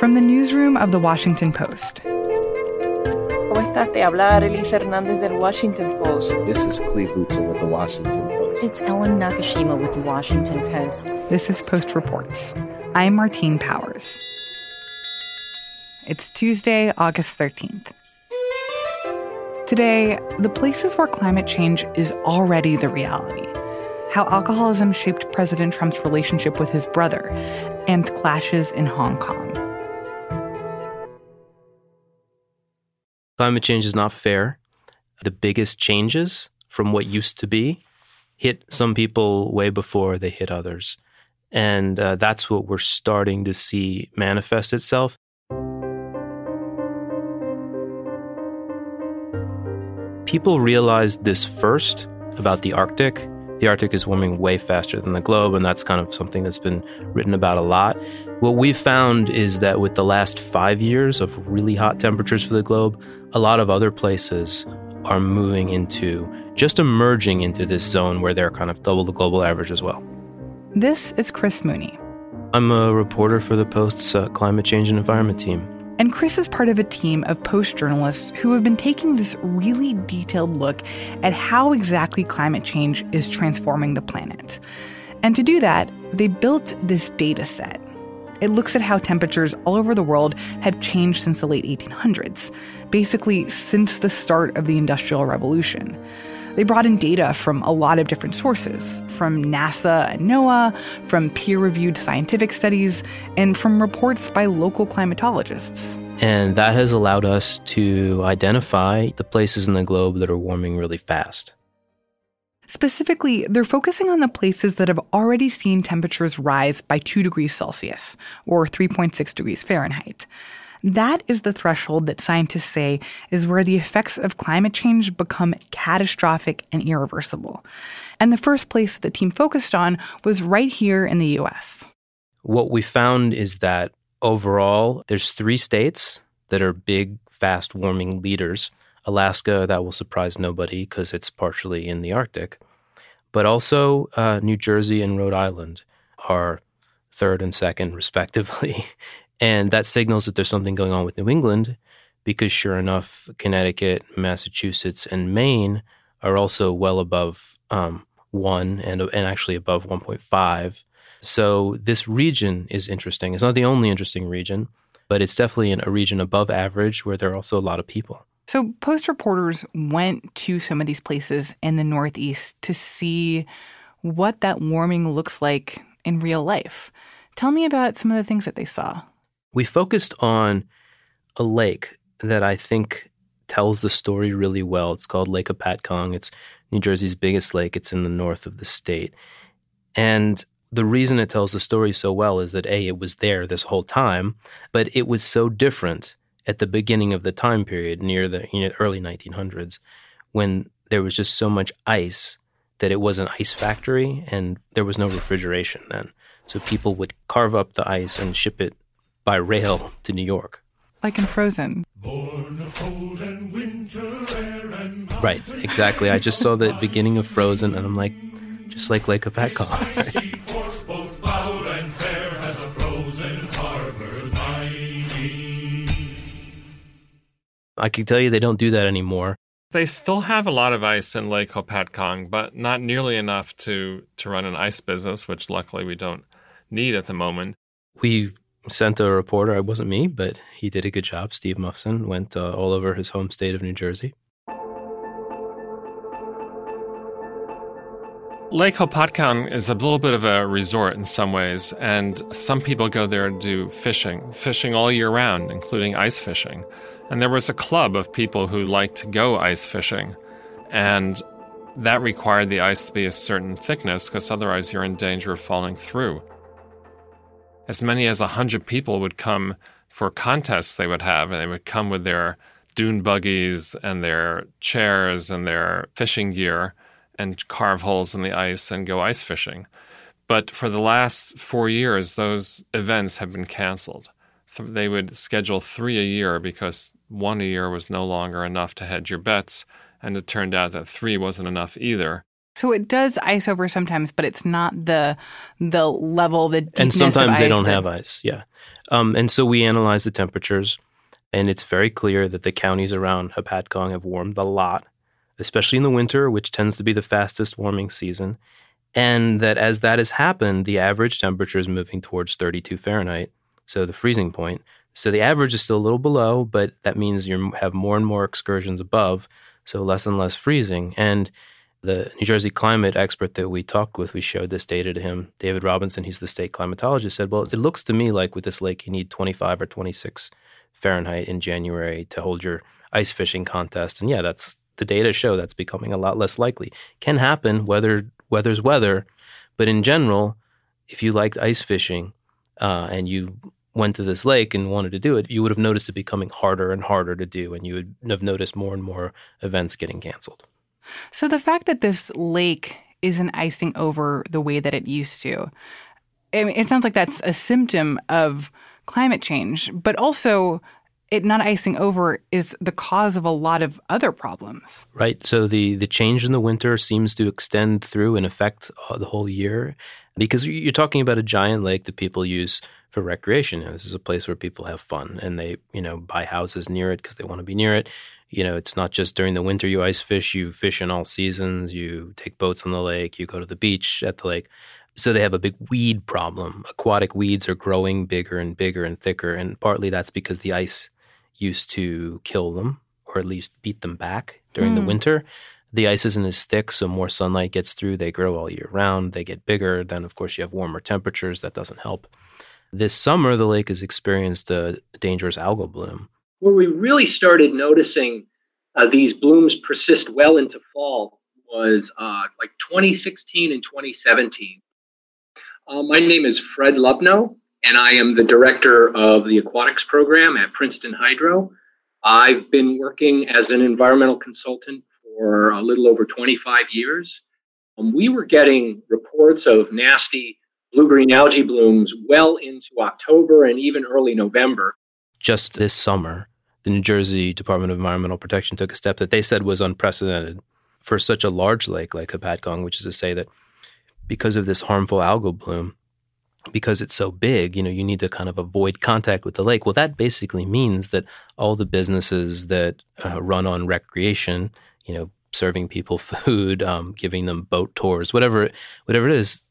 From the newsroom of The Washington Post. ¿Cómo estás? Te habla Arelisa Hernández del Washington Post. This is Cleve Rutzel with The Washington Post. It's Ellen Nakashima with The Washington Post. This is Post Reports. I'm Martine Powers. It's Tuesday, August 13th. Today, the places where climate change is already the reality. How alcoholism shaped President Trump's relationship with his brother, and clashes in Hong Kong. Climate change is not fair. The biggest changes from what used to be hit some people way before they hit others. And uh, that's what we're starting to see manifest itself. People realized this first about the Arctic. The Arctic is warming way faster than the globe, and that's kind of something that's been written about a lot. What we've found is that with the last five years of really hot temperatures for the globe, a lot of other places are moving into just emerging into this zone where they're kind of double the global average as well. This is Chris Mooney. I'm a reporter for the Post's uh, climate change and environment team. And Chris is part of a team of Post journalists who have been taking this really detailed look at how exactly climate change is transforming the planet. And to do that, they built this data set. It looks at how temperatures all over the world have changed since the late 1800s, basically, since the start of the Industrial Revolution. They brought in data from a lot of different sources from NASA and NOAA, from peer reviewed scientific studies, and from reports by local climatologists. And that has allowed us to identify the places in the globe that are warming really fast. Specifically, they're focusing on the places that have already seen temperatures rise by 2 degrees Celsius, or 3.6 degrees Fahrenheit. That is the threshold that scientists say is where the effects of climate change become catastrophic and irreversible. And the first place that the team focused on was right here in the US. What we found is that overall, there's three states that are big, fast warming leaders. Alaska, that will surprise nobody because it's partially in the Arctic. But also, uh, New Jersey and Rhode Island are third and second, respectively. And that signals that there's something going on with New England because, sure enough, Connecticut, Massachusetts, and Maine are also well above um, one and, and actually above 1.5. So this region is interesting. It's not the only interesting region, but it's definitely in a region above average where there are also a lot of people. So, Post reporters went to some of these places in the Northeast to see what that warming looks like in real life. Tell me about some of the things that they saw. We focused on a lake that I think tells the story really well. It's called Lake Hopatcong. It's New Jersey's biggest lake. It's in the north of the state. And the reason it tells the story so well is that A, it was there this whole time, but it was so different at the beginning of the time period near the you know, early 1900s when there was just so much ice that it was an ice factory and there was no refrigeration then. So people would carve up the ice and ship it by rail to New York. Like in Frozen. Right, exactly. I just saw the beginning of Frozen and I'm like, just like Lake Hopatcong. I can tell you they don't do that anymore. They still have a lot of ice in Lake Hopatcong, but not nearly enough to, to run an ice business, which luckily we don't need at the moment. We sent a reporter. It wasn't me, but he did a good job. Steve Mufson went uh, all over his home state of New Jersey. Lake Hopatcong is a little bit of a resort in some ways, and some people go there to do fishing, fishing all year round, including ice fishing. And there was a club of people who liked to go ice fishing, and that required the ice to be a certain thickness because otherwise you're in danger of falling through as many as 100 people would come for contests they would have, and they would come with their dune buggies and their chairs and their fishing gear and carve holes in the ice and go ice fishing. But for the last four years, those events have been canceled. They would schedule three a year because one a year was no longer enough to hedge your bets, and it turned out that three wasn't enough either. So it does ice over sometimes, but it's not the the level the and sometimes they don't have ice. Yeah, Um, and so we analyze the temperatures, and it's very clear that the counties around Hopatcong have warmed a lot, especially in the winter, which tends to be the fastest warming season. And that as that has happened, the average temperature is moving towards 32 Fahrenheit, so the freezing point. So the average is still a little below, but that means you have more and more excursions above, so less and less freezing. And the New Jersey climate expert that we talked with, we showed this data to him, David Robinson, he's the state climatologist, said, Well, it looks to me like with this lake, you need 25 or 26 Fahrenheit in January to hold your ice fishing contest. And yeah, that's the data show that's becoming a lot less likely. Can happen, weather, weather's weather. But in general, if you liked ice fishing uh, and you went to this lake and wanted to do it, you would have noticed it becoming harder and harder to do, and you would have noticed more and more events getting canceled. So the fact that this lake isn't icing over the way that it used to, I mean, it sounds like that's a symptom of climate change, but also it not icing over is the cause of a lot of other problems. Right. So the the change in the winter seems to extend through and affect uh, the whole year because you're talking about a giant lake that people use for recreation. this is a place where people have fun and they, you know, buy houses near it because they want to be near it. You know, it's not just during the winter you ice fish, you fish in all seasons, you take boats on the lake, you go to the beach at the lake. So they have a big weed problem. Aquatic weeds are growing bigger and bigger and thicker. And partly that's because the ice used to kill them or at least beat them back during mm. the hmm. winter. The ice isn't as thick, so more sunlight gets through. They grow all year round. They get bigger. Then, of course, you have warmer temperatures. That doesn't help. This summer, the lake has experienced a dangerous algal bloom. Where we really started noticing uh, these blooms persist well into fall was uh, like 2016 and 2017. Uh, my name is Fred Lubnow, and I am the director of the aquatics program at Princeton Hydro. I've been working as an environmental consultant for a little over 25 years. Um, we were getting reports of nasty blue green algae blooms well into October and even early November. Just this summer, the New Jersey Department of Environmental Protection took a step that they said was unprecedented for such a large lake like Hopatcong, which is to say that because of this harmful algal bloom, because it's so big, you know, you need to kind of avoid contact with the lake. Well, that basically means that all the businesses that uh, run on recreation, you know, serving people food, um, giving them boat tours, whatever, whatever it is,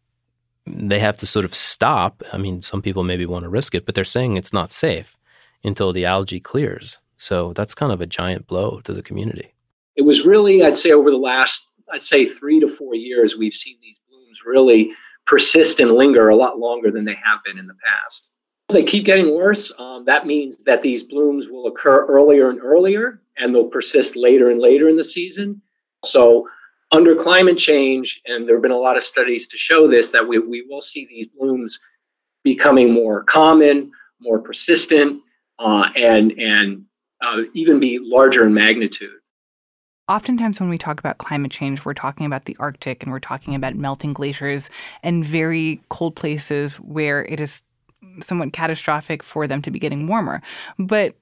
they have to sort of stop. I mean, some people maybe want to risk it, but they're saying it's not safe until the algae clears. So that's kind of a giant blow to the community. It was really, I'd say, over the last, I'd say, three to four years, we've seen these blooms really persist and linger a lot longer than they have been in the past. They keep getting worse. Um, that means that these blooms will occur earlier and earlier, and they'll persist later and later in the season. So under climate change, and there have been a lot of studies to show this, that we, we will see these blooms becoming more common, more persistent, uh, and, and uh, even be larger in magnitude. Oftentimes, when we talk about climate change, we're talking about the Arctic and we're talking about melting glaciers and very cold places where it is somewhat catastrophic for them to be getting warmer. But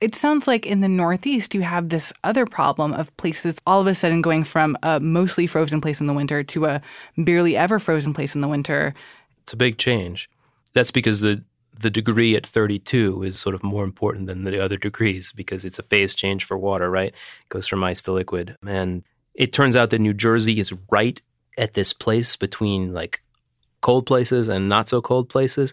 it sounds like in the Northeast, you have this other problem of places all of a sudden going from a mostly frozen place in the winter to a barely ever frozen place in the winter. It's a big change. That's because the the degree at 32 is sort of more important than the other degrees because it's a phase change for water, right? It goes from ice to liquid. And it turns out that New Jersey is right at this place between like cold places and not so cold places.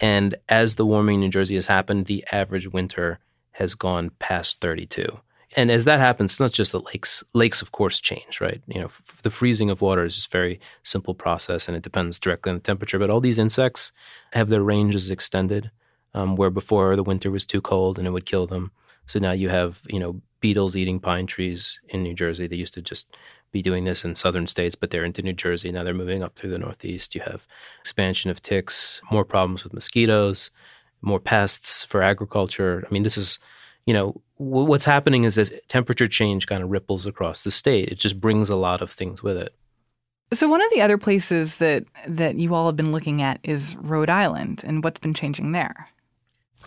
And as the warming in New Jersey has happened, the average winter has gone past 32. And as that happens, it's not just that lakes. Lakes, of course, change, right? You know, f- the freezing of water is just very simple process, and it depends directly on the temperature. But all these insects have their ranges extended, um, where before the winter was too cold and it would kill them. So now you have, you know, beetles eating pine trees in New Jersey. They used to just be doing this in southern states, but they're into New Jersey. Now they're moving up through the Northeast. You have expansion of ticks, more problems with mosquitoes more pests for agriculture. I mean, this is, you know, w- what's happening is as temperature change kind of ripples across the state, it just brings a lot of things with it. So one of the other places that that you all have been looking at is Rhode Island and what's been changing there.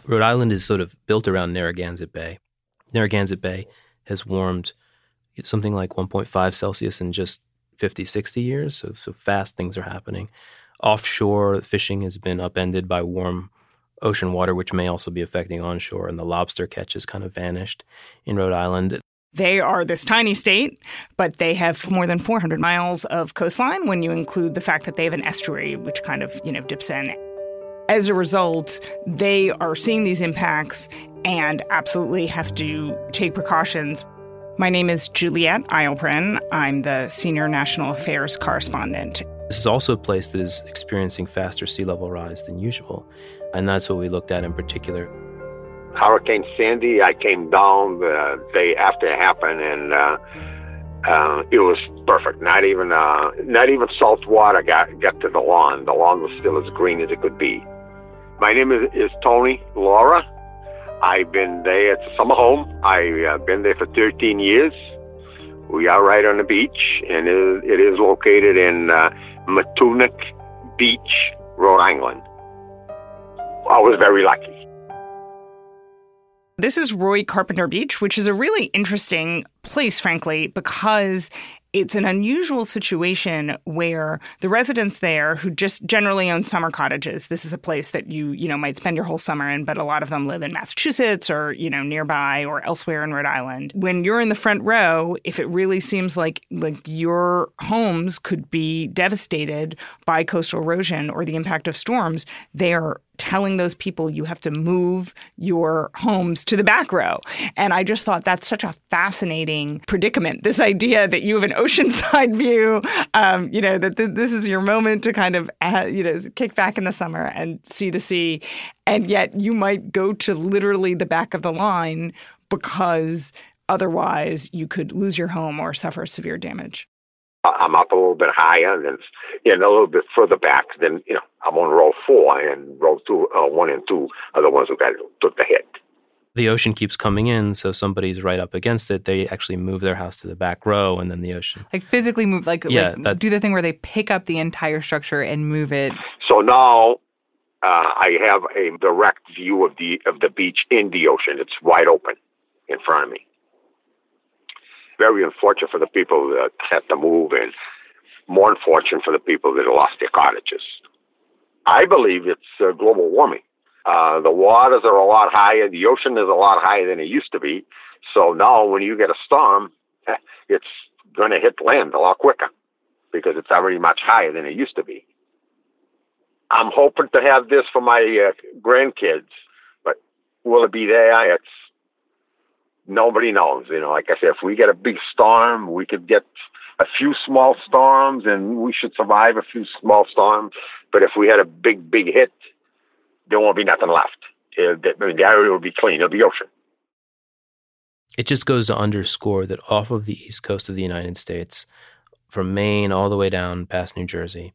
Rhode Island is sort of built around Narragansett Bay. Narragansett Bay has warmed something like 1.5 Celsius in just 50, 60 years. So, so fast things are happening. Offshore fishing has been upended by warm ocean water, which may also be affecting onshore, and the lobster catch has kind of vanished in Rhode Island. They are this tiny state, but they have more than 400 miles of coastline when you include the fact that they have an estuary which kind of, you know, dips in. As a result, they are seeing these impacts and absolutely have to take precautions. My name is Juliet Eilperin. I'm the Senior National Affairs Correspondent. This is also a place that is experiencing faster sea level rise than usual, and that's what we looked at in particular. Hurricane Sandy, I came down the day after it happened, and uh, uh, it was perfect. Not even uh, not even salt water got got to the lawn. The lawn was still as green as it could be. My name is, is Tony Laura. I've been there. It's a summer home. I've uh, been there for 13 years. We are right on the beach, and it is, located in uh, Beach, Rhode Island. I was very lucky. This is Roy Carpenter Beach, which is a really interesting place, frankly, because it's an unusual situation where the residents there who just generally own summer cottages this is a place that you you know might spend your whole summer in but a lot of them live in massachusetts or you know nearby or elsewhere in rhode island. When you're in the front row if it really seems like like your homes could be devastated by coastal erosion or the impact of storms they are telling those people you have to move your homes to the back row. And I just thought that's such a fascinating predicament. This idea that you have an oceanside view, um, you know, that th- this is your moment to kind of, uh, you know, kick back in the summer and see the sea. And yet you might go to literally the back of the line because otherwise you could lose your home or suffer severe damage. I'm up a little bit higher then you know, a little bit further back. Then you know I'm on row four and row two, uh, one and two are the ones who got took the hit. The ocean keeps coming in, so somebody's right up against it. They actually move their house to the back row, and then the ocean like physically move, like, yeah, like do the thing where they pick up the entire structure and move it. So now uh, I have a direct view of the of the beach in the ocean. It's wide open in front of me very unfortunate for the people that had to move and more unfortunate for the people that lost their cottages. I believe it's uh, global warming. Uh, the waters are a lot higher. The ocean is a lot higher than it used to be. So now when you get a storm, it's going to hit land a lot quicker because it's already much higher than it used to be. I'm hoping to have this for my uh, grandkids, but will it be there? It's nobody knows. You know, like I said, if we get a big storm, we could get a few small storms and we should survive a few small storms. But if we had a big, big hit, there won't be nothing left. It, I mean, the area will be clean. It'll be ocean. It just goes to underscore that off of the east coast of the United States, from Maine all the way down past New Jersey,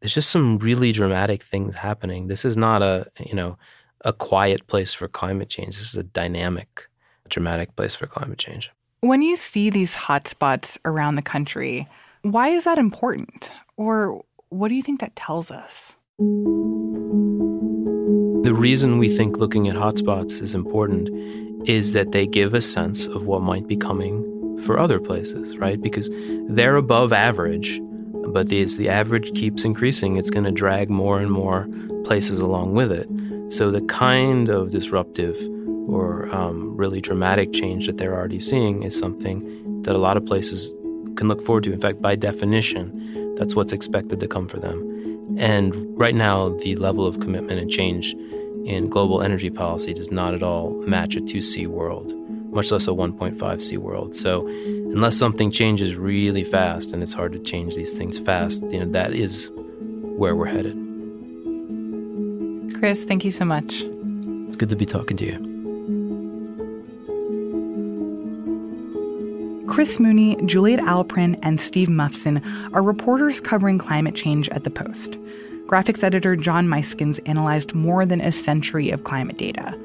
there's just some really dramatic things happening. This is not a, you know, a quiet place for climate change. This is a dynamic dramatic place for climate change. When you see these hotspots around the country, why is that important? Or what do you think that tells us? The reason we think looking at hotspots is important is that they give a sense of what might be coming for other places, right? Because they're above average, but as the average keeps increasing, it's going to drag more and more places along with it. So the kind of disruptive or um, really dramatic change that they're already seeing is something that a lot of places can look forward to. In fact, by definition, that's what's expected to come for them. And right now, the level of commitment and change in global energy policy does not at all match a 2C world, much less a 1.5C world. So, unless something changes really fast, and it's hard to change these things fast, you know, that is where we're headed. Chris, thank you so much. It's good to be talking to you. Chris Mooney, Juliet Eilperin, and Steve Mufson are reporters covering climate change at The Post. Graphics editor John Muyskens analyzed more than a century of climate data.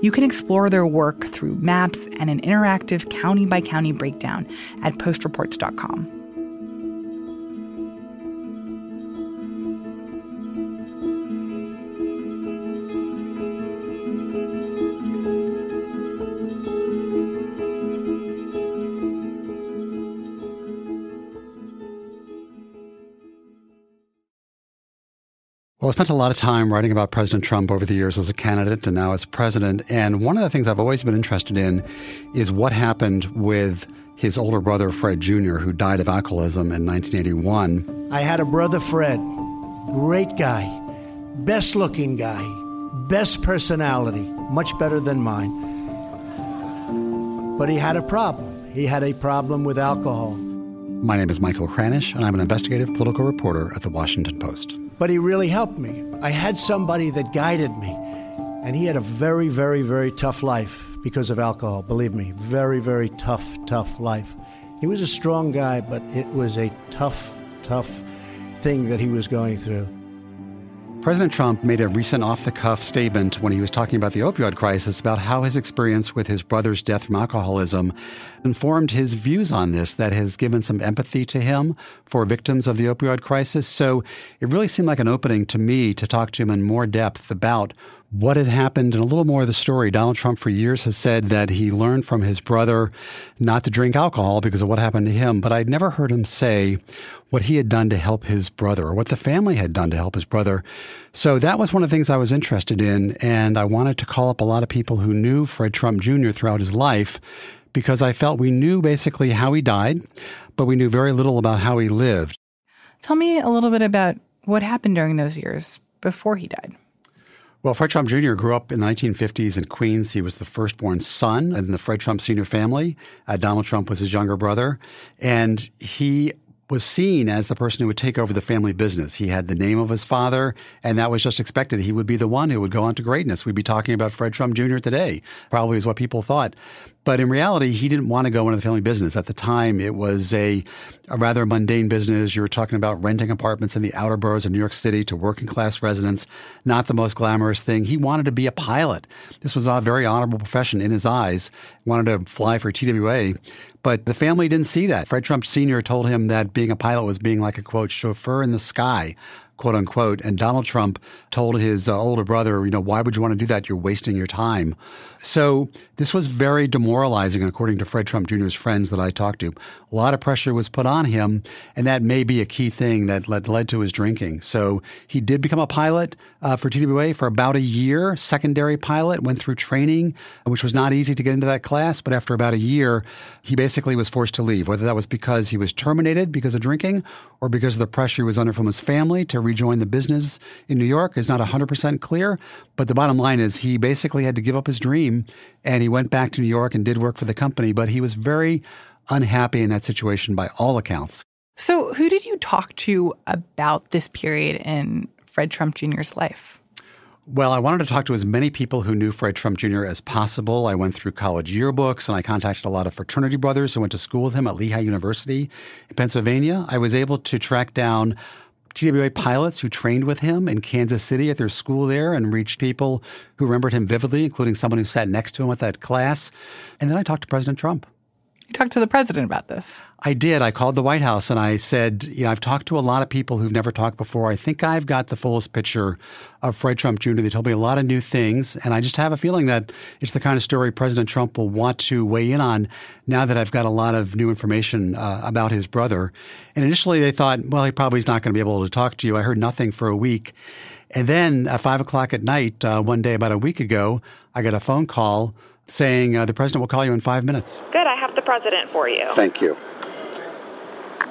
You can explore their work through maps and an interactive county by county breakdown at postreports.com. Well, I spent a lot of time writing about President Trump over the years as a candidate and now as president. And one of the things I've always been interested in is what happened with his older brother, Fred Jr., who died of alcoholism in 1981. I had a brother, Fred. Great guy. Best looking guy. Best personality. Much better than mine. But he had a problem. He had a problem with alcohol. My name is Michael Kranish, and I'm an investigative political reporter at the Washington Post. But he really helped me. I had somebody that guided me, and he had a very, very, very tough life because of alcohol. Believe me, very, very tough, tough life. He was a strong guy, but it was a tough, tough thing that he was going through. President Trump made a recent off the cuff statement when he was talking about the opioid crisis about how his experience with his brother's death from alcoholism informed his views on this, that has given some empathy to him for victims of the opioid crisis. So it really seemed like an opening to me to talk to him in more depth about what had happened and a little more of the story. Donald Trump, for years, has said that he learned from his brother not to drink alcohol because of what happened to him. But I'd never heard him say what he had done to help his brother or what the family had done to help his brother. So that was one of the things I was interested in. And I wanted to call up a lot of people who knew Fred Trump Jr. throughout his life because I felt we knew basically how he died, but we knew very little about how he lived. Tell me a little bit about what happened during those years before he died. Well, Fred Trump Jr. grew up in the 1950s in Queens. He was the firstborn son in the Fred Trump Sr. family. Uh, Donald Trump was his younger brother. And he was seen as the person who would take over the family business. He had the name of his father, and that was just expected. He would be the one who would go on to greatness. We'd be talking about Fred Trump Jr. today, probably is what people thought. But in reality, he didn't want to go into the family business. At the time, it was a, a rather mundane business. You were talking about renting apartments in the outer boroughs of New York City to working class residents, not the most glamorous thing. He wanted to be a pilot. This was a very honorable profession in his eyes, wanted to fly for TWA. But the family didn't see that. Fred Trump Sr. told him that being a pilot was being like a quote, chauffeur in the sky, quote unquote. And Donald Trump told his uh, older brother, you know, why would you want to do that? You're wasting your time. So this was very demoralizing, according to Fred Trump Jr.'s friends that I talked to. A lot of pressure was put on him, and that may be a key thing that led, led to his drinking. So he did become a pilot uh, for TWA for about a year, secondary pilot, went through training, which was not easy to get into that class. But after about a year, he basically was forced to leave, whether that was because he was terminated because of drinking or because of the pressure he was under from his family to rejoin the business in New York is not 100% clear. But the bottom line is he basically had to give up his dream and he went back to New York and did work for the company. But he was very unhappy in that situation by all accounts. So, who did you talk to about this period in Fred Trump Jr.'s life? Well, I wanted to talk to as many people who knew Fred Trump Jr. as possible. I went through college yearbooks and I contacted a lot of fraternity brothers who went to school with him at Lehigh University in Pennsylvania. I was able to track down TWA pilots who trained with him in Kansas City at their school there and reached people who remembered him vividly, including someone who sat next to him at that class. And then I talked to President Trump. You talked to the president about this. I did. I called the White House and I said, you know, I've talked to a lot of people who've never talked before. I think I've got the fullest picture of Fred Trump Jr. They told me a lot of new things. And I just have a feeling that it's the kind of story President Trump will want to weigh in on now that I've got a lot of new information uh, about his brother. And initially they thought, well, he probably is not going to be able to talk to you. I heard nothing for a week. And then at five o'clock at night, uh, one day about a week ago, I got a phone call saying uh, the president will call you in five minutes. Good. I have the president for you. Thank you.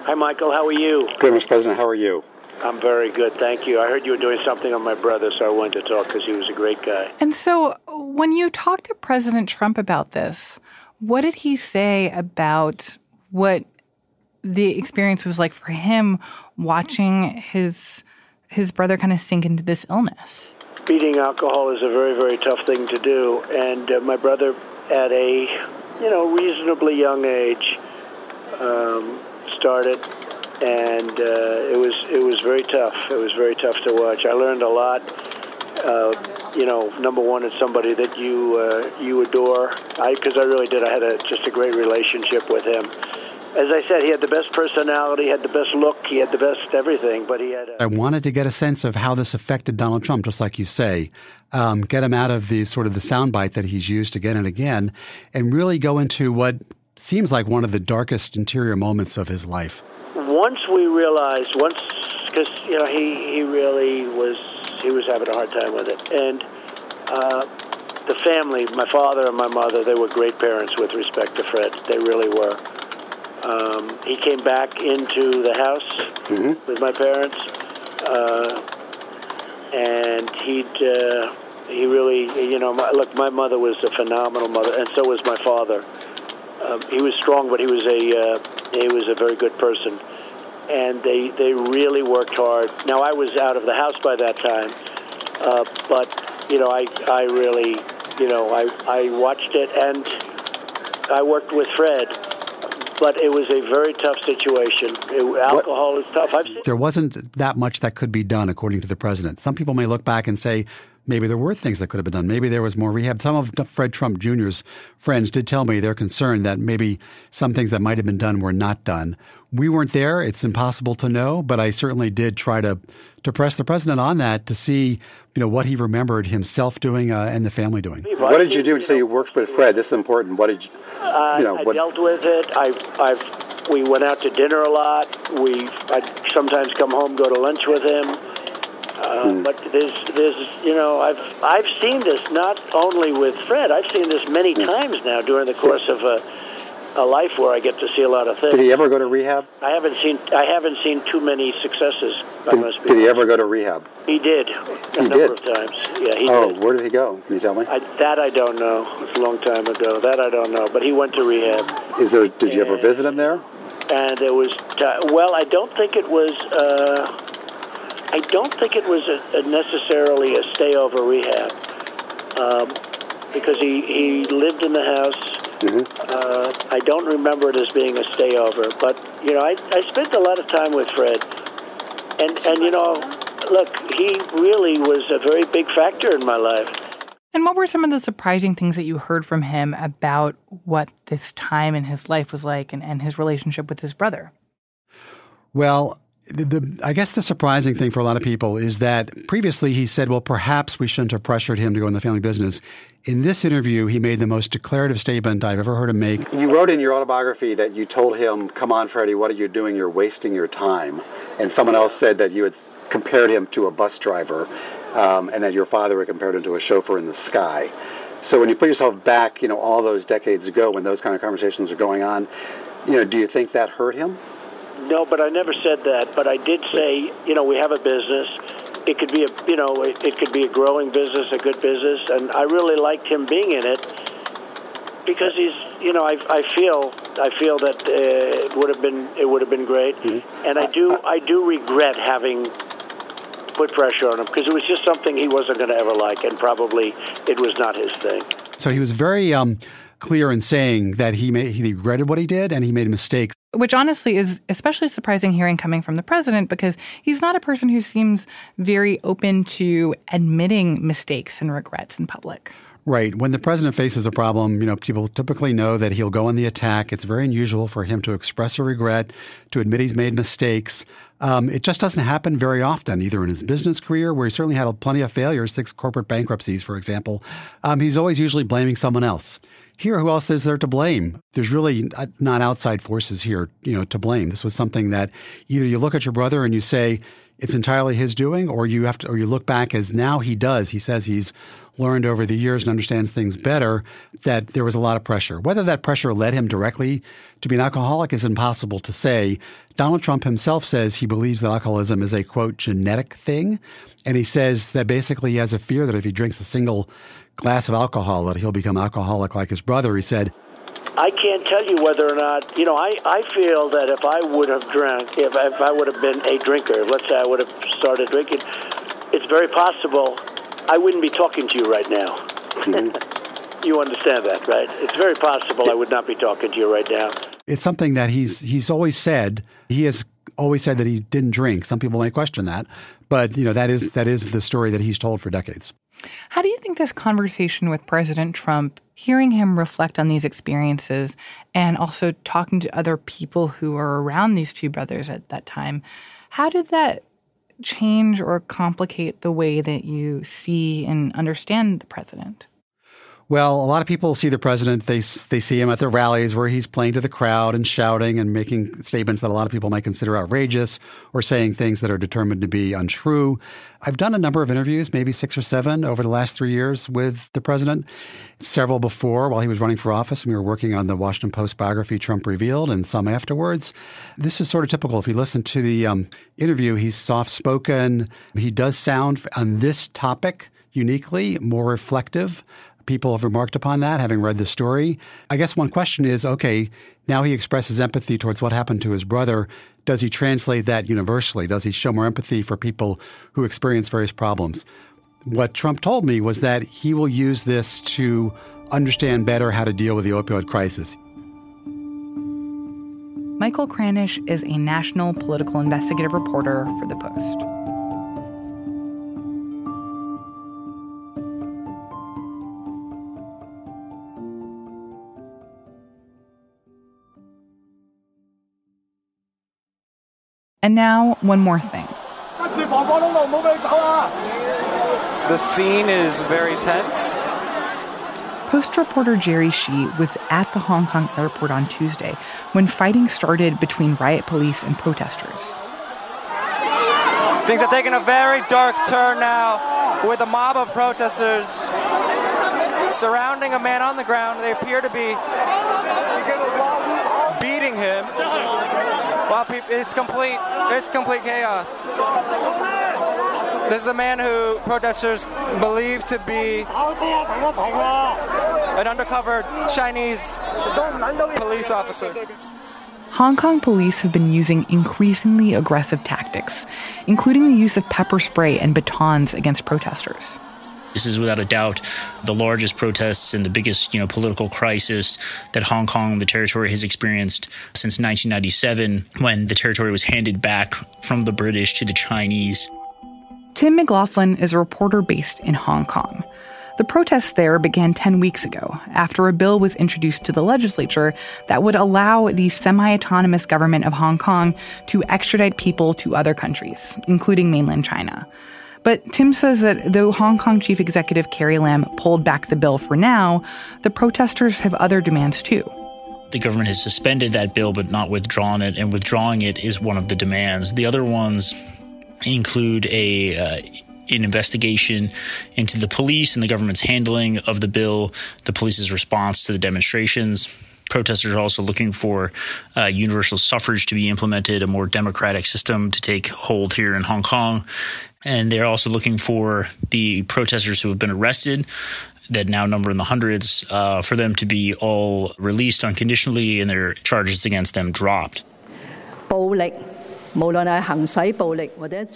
Hi, Michael. How are you? Good, Mr. President. How are you? I'm very good. Thank you. I heard you were doing something on my brother, so I wanted to talk because he was a great guy. And so, when you talked to President Trump about this, what did he say about what the experience was like for him watching his his brother kind of sink into this illness? Beating alcohol is a very, very tough thing to do, and uh, my brother, at a you know reasonably young age, um, started, and uh, it was it was very tough. It was very tough to watch. I learned a lot. Uh, you know, number one, it's somebody that you uh, you adore. I because I really did. I had a, just a great relationship with him. As I said, he had the best personality, had the best look, he had the best everything. But he had. A- I wanted to get a sense of how this affected Donald Trump, just like you say. Um, get him out of the sort of the soundbite that he's used again and again, and really go into what seems like one of the darkest interior moments of his life. Once we realized, once because you know he he really was he was having a hard time with it. And uh, the family, my father and my mother, they were great parents with respect to Fred. They really were. Um, he came back into the house Mm-hmm. with my parents, uh, and he'd uh, he really, you know, my, look, my mother was a phenomenal mother, and so was my father. Um, he was strong, but he was a uh, he was a very good person, and they they really worked hard. Now I was out of the house by that time, uh, but you know, I I really, you know, I I watched it, and I worked with Fred. But it was a very tough situation. It, alcohol is tough. I've There wasn't that much that could be done, according to the president. Some people may look back and say maybe there were things that could have been done. Maybe there was more rehab. Some of Fred Trump Jr.'s friends did tell me they're concerned that maybe some things that might have been done were not done. We weren't there. It's impossible to know, but I certainly did try to to press the president on that to see, you know, what he remembered himself doing uh, and the family doing. What did you do to say you worked with Fred? This is important. What did you, Uh, you know, I dealt with it. I, I've, we went out to dinner a lot. We, I'd sometimes come home, go to lunch with him. Uh, But there's, there's, you know, I've, I've seen this not only with Fred. I've seen this many times now during the course of a, a life where I get to see a lot of things. did he ever go to rehab? I haven't seen, I haven't seen too many successes. I must Did, be did he ever go to rehab? He did a He number did? of times. Yeah, he oh, did. where did he go? Can you tell me? I, that I don't know. It's a long time ago. That I don't know. But he went to rehab. Is there? Did you ever visit him there? and there was ti well i don't think it was uh i don't think it was a, a necessarily a stayover rehab um because he he lived in the house Mm-hmm. uh i don't remember it as being a stayover but you know i i spent a lot of time with fred and and you know look he really was a very big factor in my life And what were some of the surprising things that you heard from him about what this time in his life was like and, and his relationship with his brother? Well, the, the, I guess the surprising thing for a lot of people is that previously he said, well, perhaps we shouldn't have pressured him to go in the family business. In this interview, he made the most declarative statement I've ever heard him make. You wrote in your autobiography that you told him, "Come on, Freddie, what are you doing? You're wasting your time." And someone else said that you had compared him to a bus driver, um, and that your father had compared him to a chauffeur in the sky. So when you put yourself back, you know, all those decades ago, when those kind of conversations were going on, you know, do you think that hurt him? No, but I never said that. But I did say, you know, we have a business. It could be a, you know, it, it could be a growing business, a good business, and I really liked him being in it because he's, you know, I, I feel, I feel that uh, it would have been, it would have been great, and I do, I do regret having put pressure on him because it was just something he wasn't going to ever like, and probably it was not his thing. So he was very um, clear in saying that he made, he regretted what he did and he made mistakes. Which honestly is especially surprising hearing coming from the president because he's not a person who seems very open to admitting mistakes and regrets in public. Right. When the president faces a problem, you know, people typically know that he'll go on the attack. It's very unusual for him to express a regret, to admit he's made mistakes. Um, it just doesn't happen very often, either in his business career, where he certainly had plenty of failures, six corporate bankruptcies, for example. Um, he's always usually blaming someone else. Here, who else is there to blame? There's really not outside forces here, you know, to blame. This was something that either you look at your brother and you say it's entirely his doing, or you have to, or you look back as now he does. He says he's learned over the years and understands things better. That there was a lot of pressure. Whether that pressure led him directly to be an alcoholic is impossible to say. Donald Trump himself says he believes that alcoholism is a quote genetic thing, and he says that basically he has a fear that if he drinks a single glass of alcohol that he'll become alcoholic like his brother. He said. I can't tell you whether or not, you know, I, I feel that if I would have drank, if, if I would have been a drinker, let's say I would have started drinking, it's very possible I wouldn't be talking to you right now. Mm-hmm. you understand that, right? It's very possible I would not be talking to you right now. It's something that he's he's always said. He has always said that he didn't drink. Some people may question that, but you know that is that is the story that he's told for decades. How do you this conversation with President Trump, hearing him reflect on these experiences and also talking to other people who were around these two brothers at that time, how did that change or complicate the way that you see and understand the president? Well, a lot of people see the president. They they see him at the rallies where he's playing to the crowd and shouting and making statements that a lot of people might consider outrageous or saying things that are determined to be untrue. I've done a number of interviews, maybe six or seven, over the last three years with the president. Several before while he was running for office, and we were working on the Washington Post biography Trump revealed, and some afterwards. This is sort of typical. If you listen to the um, interview, he's soft spoken. He does sound on this topic uniquely more reflective people have remarked upon that, having read the story. I guess one question is okay, now he expresses empathy towards what happened to his brother. Does he translate that universally? Does he show more empathy for people who experience various problems? What Trump told me was that he will use this to understand better how to deal with the opioid crisis. Michael Kranish is a national political investigative reporter for The Post. And now, one more thing. The scene is very tense. Post reporter Gerry Shih was at the Hong Kong airport on Tuesday when fighting started between riot police and protesters. Things are taking a very dark turn now with a mob of protesters surrounding a man on the ground. They appear to be beating him. It's complete. It's complete chaos. This is a man who protesters believe to be an undercover Chinese police officer. Hong Kong police have been using increasingly aggressive tactics, including the use of pepper spray and batons against protesters. This is without a doubt the largest protests and the biggest, you know, political crisis that Hong Kong, the territory, has experienced since 1997, when the territory was handed back from the British to the Chinese. Tim McLaughlin is a reporter based in Hong Kong. The protests there began 10 weeks ago after a bill was introduced to the legislature that would allow the semi autonomous government of Hong Kong to extradite people to other countries, including mainland China. But Tim says that though Hong Kong Chief Executive Carrie Lam pulled back the bill for now, the protesters have other demands too. The government has suspended that bill but not withdrawn it, and withdrawing it is one of the demands. The other ones include a uh, an investigation into the police and the government's handling of the bill, the police's response to the demonstrations. Protesters are also looking for uh, universal suffrage to be implemented, a more democratic system to take hold here in Hong Kong, and they're also looking for the protesters who have been arrested that now number in the hundreds uh, for them to be all released unconditionally and their charges against them dropped.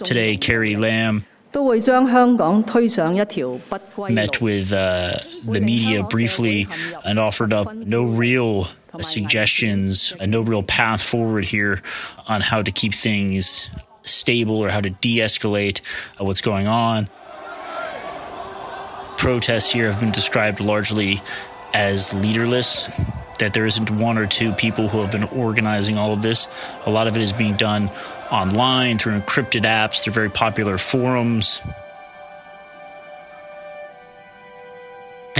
Today, Carrie Lam met with uh, the media briefly and offered up no real suggestions, and no real path forward here on how to keep things stable or how to de escalate uh, what's going on. Protests here have been described largely as leaderless, that there isn't one or two people who have been organizing all of this. A lot of it is being done online through encrypted apps, through very popular forums.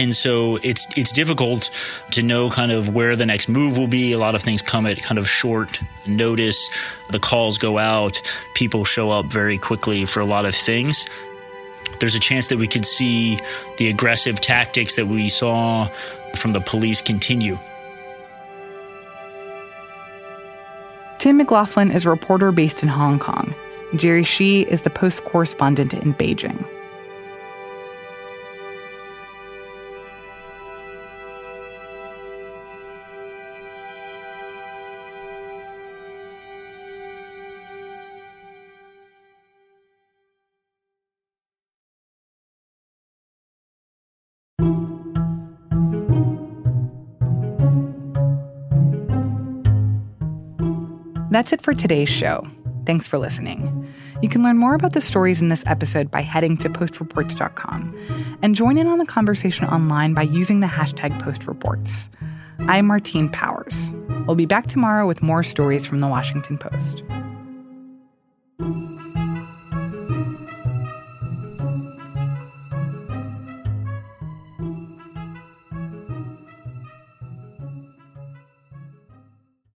And so it's it's difficult to know kind of where the next move will be. A lot of things come at kind of short notice. The calls go out, people show up very quickly for a lot of things. There's a chance that we could see the aggressive tactics that we saw from the police continue. Tim McLaughlin is a reporter based in Hong Kong. Gerry Shih is the Post correspondent in Beijing. That's it for today's show. Thanks for listening. You can learn more about the stories in this episode by heading to postreports.com and join in on the conversation online by using the hashtag postreports. I'm Martine Powers. We'll be back tomorrow with more stories from the Washington Post.